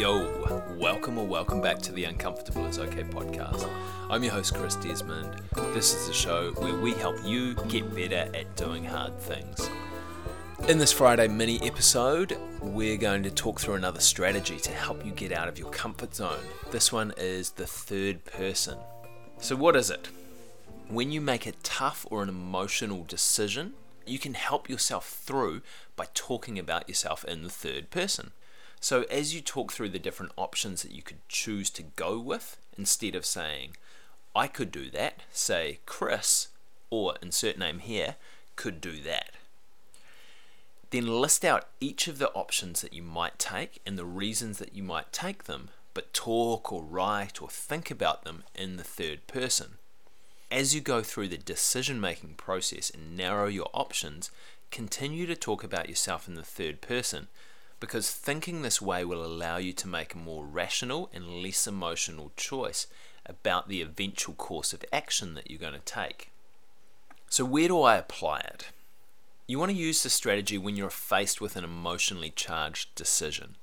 Yo, welcome or welcome back to the Uncomfortable is Okay podcast. I'm your host, Chris Desmond. This is a show where we help you get better at doing hard things. In this Friday mini episode, we're going to talk through another strategy to help you get out of your comfort zone. This one is the third person. So, what is it? When you make a tough or an emotional decision, you can help yourself through by talking about yourself in the third person. So, as you talk through the different options that you could choose to go with, instead of saying, I could do that, say Chris, or insert name here, could do that. Then list out each of the options that you might take and the reasons that you might take them, but talk or write or think about them in the third person. As you go through the decision making process and narrow your options, continue to talk about yourself in the third person because thinking this way will allow you to make a more rational and less emotional choice about the eventual course of action that you're going to take. So, where do I apply it? You want to use this strategy when you're faced with an emotionally charged decision.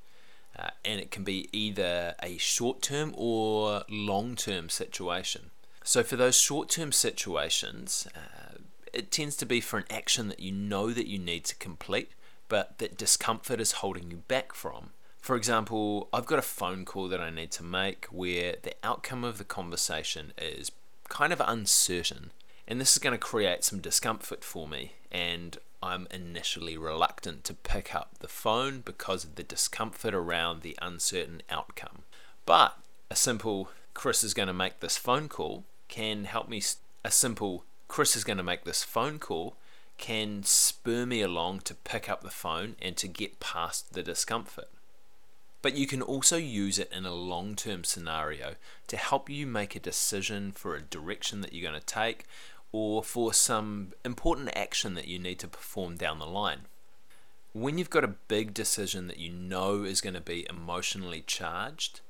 Uh, and it can be either a short term or long term situation. So, for those short term situations, uh, it tends to be for an action that you know that you need to complete but that discomfort is holding you back from. For example, I've got a phone call that I need to make where the outcome of the conversation is kind of uncertain, and this is going to create some discomfort for me, and I'm initially reluctant to pick up the phone because of the discomfort around the uncertain outcome. But a simple Chris is going to make this phone call can help me. A simple Chris is going to make this phone call can spur me along to pick up the phone and to get past the discomfort. But you can also use it in a long term scenario to help you make a decision for a direction that you're going to take or for some important action that you need to perform down the line. When you've got a big decision that you know is going to be emotionally charged,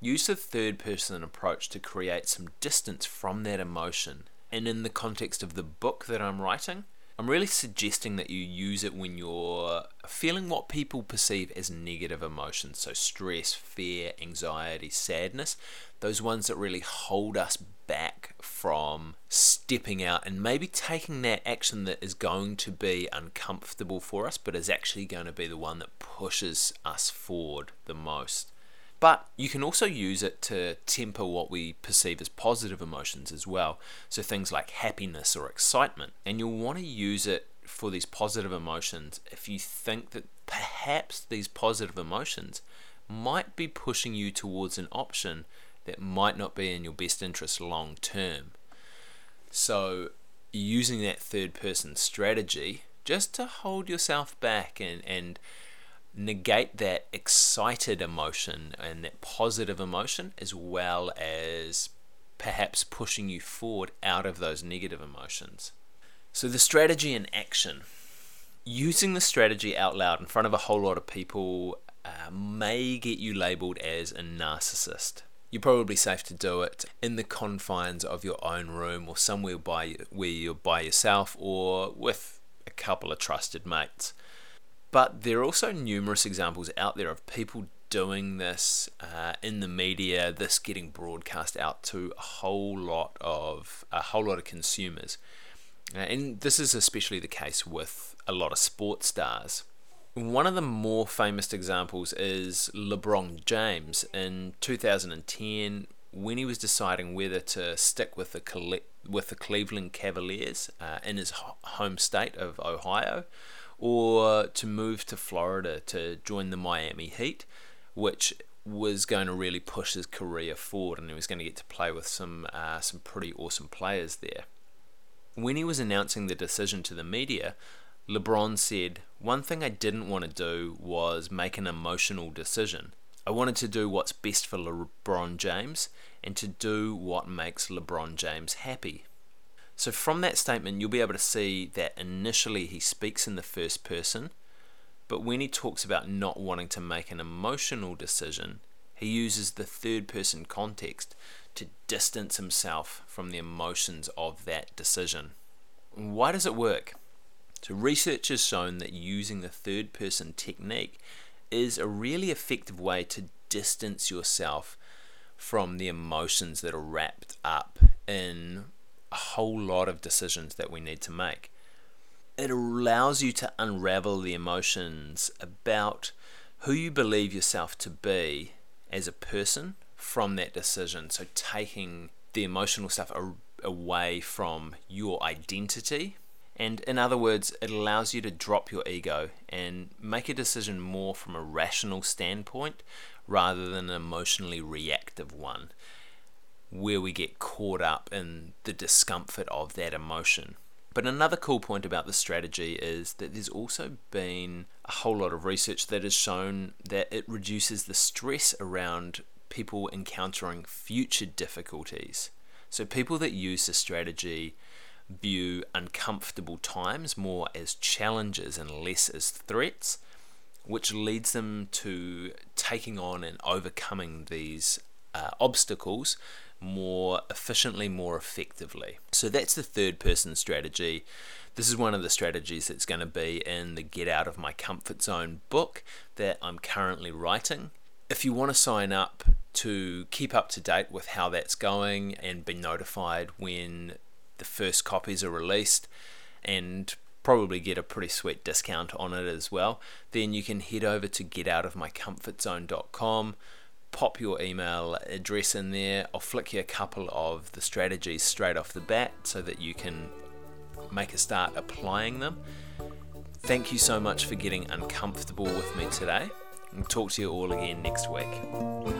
use the third person approach to create some distance from that emotion. And in the context of the book that I'm writing, I'm really suggesting that you use it when you're feeling what people perceive as negative emotions. So, stress, fear, anxiety, sadness, those ones that really hold us back from stepping out and maybe taking that action that is going to be uncomfortable for us, but is actually going to be the one that pushes us forward the most. But you can also use it to temper what we perceive as positive emotions as well. So things like happiness or excitement. And you'll want to use it for these positive emotions if you think that perhaps these positive emotions might be pushing you towards an option that might not be in your best interest long term. So, using that third person strategy just to hold yourself back and, and negate that excited emotion and that positive emotion as well as perhaps pushing you forward out of those negative emotions. So, the strategy in action. Using the strategy out loud in front of a whole lot of people uh, may get you labeled as a narcissist. You're probably safe to do it in the confines of your own room or somewhere by where you're by yourself or with a couple of trusted mates. But there are also numerous examples out there of people doing this uh, in the media, this getting broadcast out to a whole lot of a whole lot of consumers. Uh, and this is especially the case with a lot of sports stars. One of the more famous examples is LeBron James in 2010 when he was deciding whether to stick with the with the Cleveland Cavaliers uh, in his home state of Ohio or to move to Florida to join the Miami Heat, which was going to really push his career forward, and he was going to get to play with some uh, some pretty awesome players there. When he was announcing the decision to the media, LeBron said, "One thing I didn't want to do was make an emotional decision. I wanted to do what's best for LeBron James and to do what makes LeBron James happy." So from that statement, you'll be able to see that initially he speaks in the first person, but when he talks about not wanting to make an emotional decision, he uses the third person context to distance himself from the emotions of that decision. Why does it work? So, research has shown that using the third person technique is a really effective way to distance yourself from the emotions that are wrapped up in a whole lot of decisions that we need to make. It allows you to unravel the emotions about who you believe yourself to be as a person from that decision. So, taking the emotional stuff away from your identity. And in other words, it allows you to drop your ego and make a decision more from a rational standpoint rather than an emotionally reactive one, where we get caught up in the discomfort of that emotion. But another cool point about the strategy is that there's also been a whole lot of research that has shown that it reduces the stress around people encountering future difficulties. So, people that use the strategy view uncomfortable times more as challenges and less as threats, which leads them to taking on and overcoming these uh, obstacles more efficiently, more effectively. So that's the third person strategy. This is one of the strategies that's going to be in the Get Out of My Comfort Zone book that I'm currently writing. If you want to sign up to keep up to date with how that's going and be notified when the first copies are released and probably get a pretty sweet discount on it as well, then you can head over to getoutofmycomfortzone.com pop your email address in there. I'll flick you a couple of the strategies straight off the bat so that you can make a start applying them. Thank you so much for getting uncomfortable with me today. And talk to you all again next week.